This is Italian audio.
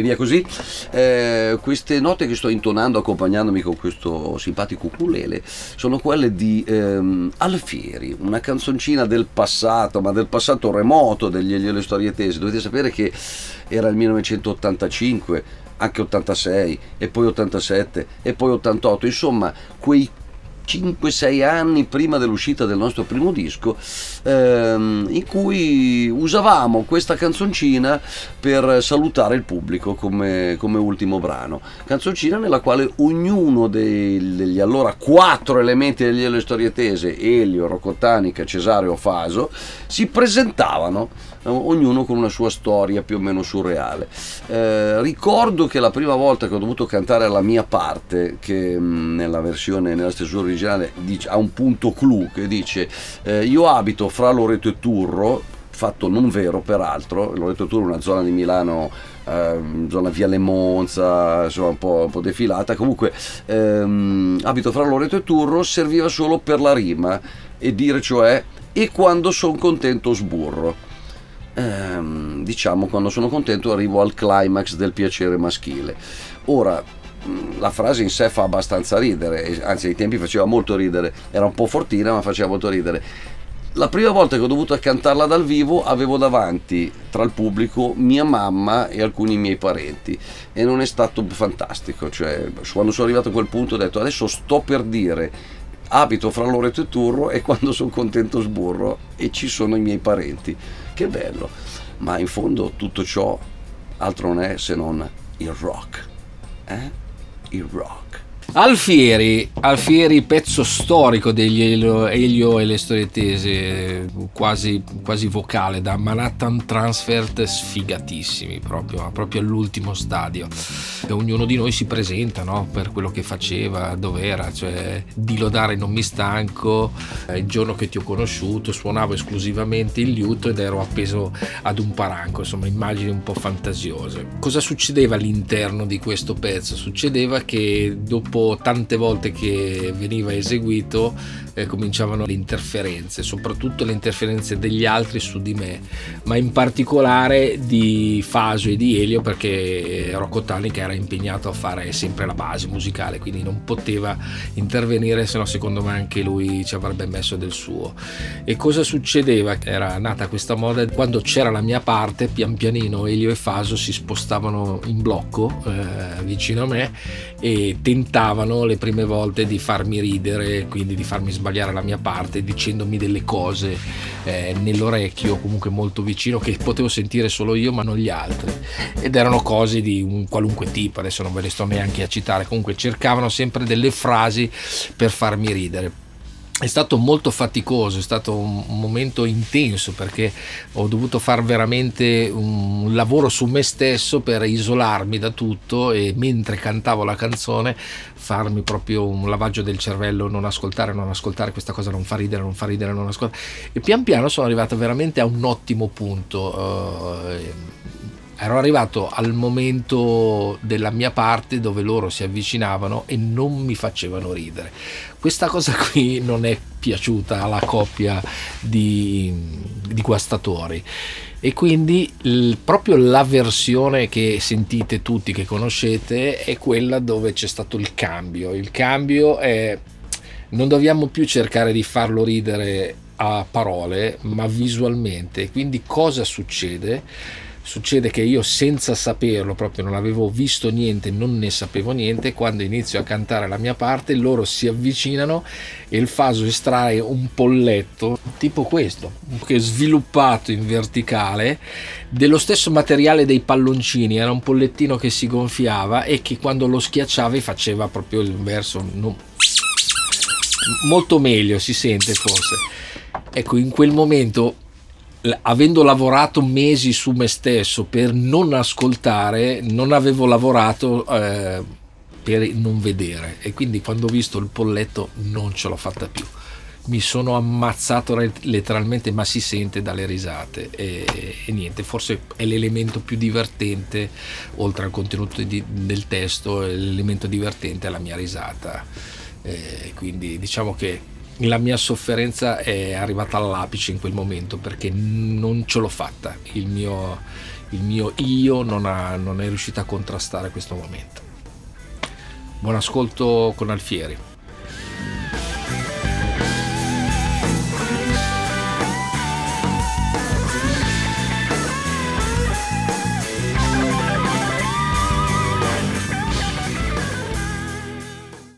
via così. Eh, queste note che sto intonando accompagnandomi con questo simpatico ukulele sono quelle di ehm, Alfieri, una canzoncina del passato, ma del passato remoto degli Elio Storie Tese. Dovete sapere che era il 1985 anche 86 e poi 87 e poi 88, insomma quei 5-6 anni prima dell'uscita del nostro primo disco, ehm, in cui usavamo questa canzoncina per salutare il pubblico come, come ultimo brano. Canzoncina nella quale ognuno dei, degli allora quattro elementi degli Elio Storie Tese, Elio, Roccottanica, Cesareo, Faso, si presentavano ognuno con una sua storia più o meno surreale. Eh, ricordo che la prima volta che ho dovuto cantare la mia parte, che mh, nella versione, nella stesura originale, dice, ha un punto clou che dice eh, io abito fra Loreto e Turro, fatto non vero peraltro, Loreto e Turro è una zona di Milano eh, zona Viale Monza, insomma un po', un po defilata, comunque ehm, abito fra Loreto e Turro, serviva solo per la rima e dire cioè e quando sono contento sburro ehm, diciamo quando sono contento arrivo al climax del piacere maschile. Ora, la frase in sé fa abbastanza ridere, anzi ai tempi faceva molto ridere, era un po' fortina ma faceva molto ridere. La prima volta che ho dovuto cantarla dal vivo avevo davanti tra il pubblico mia mamma e alcuni miei parenti e non è stato fantastico, cioè quando sono arrivato a quel punto ho detto adesso sto per dire abito fra Loreto e Turro e quando sono contento sburro e ci sono i miei parenti che bello, ma in fondo tutto ciò altro non è se non il rock. Eh? Il rock. Alfieri, Alfieri, pezzo storico degli Elio, Elio e le storie tese, quasi, quasi, vocale, da Manhattan Transfert sfigatissimi, proprio, proprio all'ultimo stadio. E ognuno di noi si presenta no? per quello che faceva, dove era, cioè di lodare non mi stanco, eh, il giorno che ti ho conosciuto suonavo esclusivamente il liuto ed ero appeso ad un paranco, insomma immagini un po' fantasiose. Cosa succedeva all'interno di questo pezzo? Succedeva che dopo tante volte che veniva eseguito eh, cominciavano le interferenze, soprattutto le interferenze degli altri su di me, ma in particolare di Faso e di Elio perché Rocco Tanica era impegnato a fare sempre la base musicale, quindi non poteva intervenire, se no secondo me anche lui ci avrebbe messo del suo. E cosa succedeva? Era nata questa moda quando c'era la mia parte, pian pianino Elio e Faso si spostavano in blocco eh, vicino a me e tentavano le prime volte di farmi ridere, quindi di farmi sbagliare la mia parte, dicendomi delle cose eh, nell'orecchio, comunque molto vicino, che potevo sentire solo io ma non gli altri. Ed erano cose di un qualunque tipo, adesso non ve le sto neanche a citare, comunque cercavano sempre delle frasi per farmi ridere è stato molto faticoso, è stato un momento intenso perché ho dovuto fare veramente un lavoro su me stesso per isolarmi da tutto e mentre cantavo la canzone farmi proprio un lavaggio del cervello, non ascoltare, non ascoltare, questa cosa non fa ridere, non fa ridere, non ascoltare. E pian piano sono arrivato veramente a un ottimo punto. Uh, ero arrivato al momento della mia parte dove loro si avvicinavano e non mi facevano ridere. Questa cosa qui non è piaciuta alla coppia di, di guastatori e quindi il, proprio la versione che sentite tutti, che conoscete, è quella dove c'è stato il cambio. Il cambio è non dobbiamo più cercare di farlo ridere a parole, ma visualmente. Quindi cosa succede? Succede che io senza saperlo, proprio non avevo visto niente, non ne sapevo niente, quando inizio a cantare la mia parte loro si avvicinano e il faso estrae un polletto tipo questo, che è sviluppato in verticale, dello stesso materiale dei palloncini, era un pollettino che si gonfiava e che quando lo schiacciavi faceva proprio il verso no, molto meglio, si sente forse. Ecco, in quel momento avendo lavorato mesi su me stesso per non ascoltare, non avevo lavorato eh, per non vedere e quindi quando ho visto il polletto non ce l'ho fatta più. Mi sono ammazzato letteralmente, ma si sente dalle risate e, e niente, forse è l'elemento più divertente, oltre al contenuto di, del testo, l'elemento divertente è la mia risata. Eh, quindi diciamo che la mia sofferenza è arrivata all'apice in quel momento perché non ce l'ho fatta. Il mio, il mio io non, ha, non è riuscito a contrastare questo momento. Buon ascolto con Alfieri.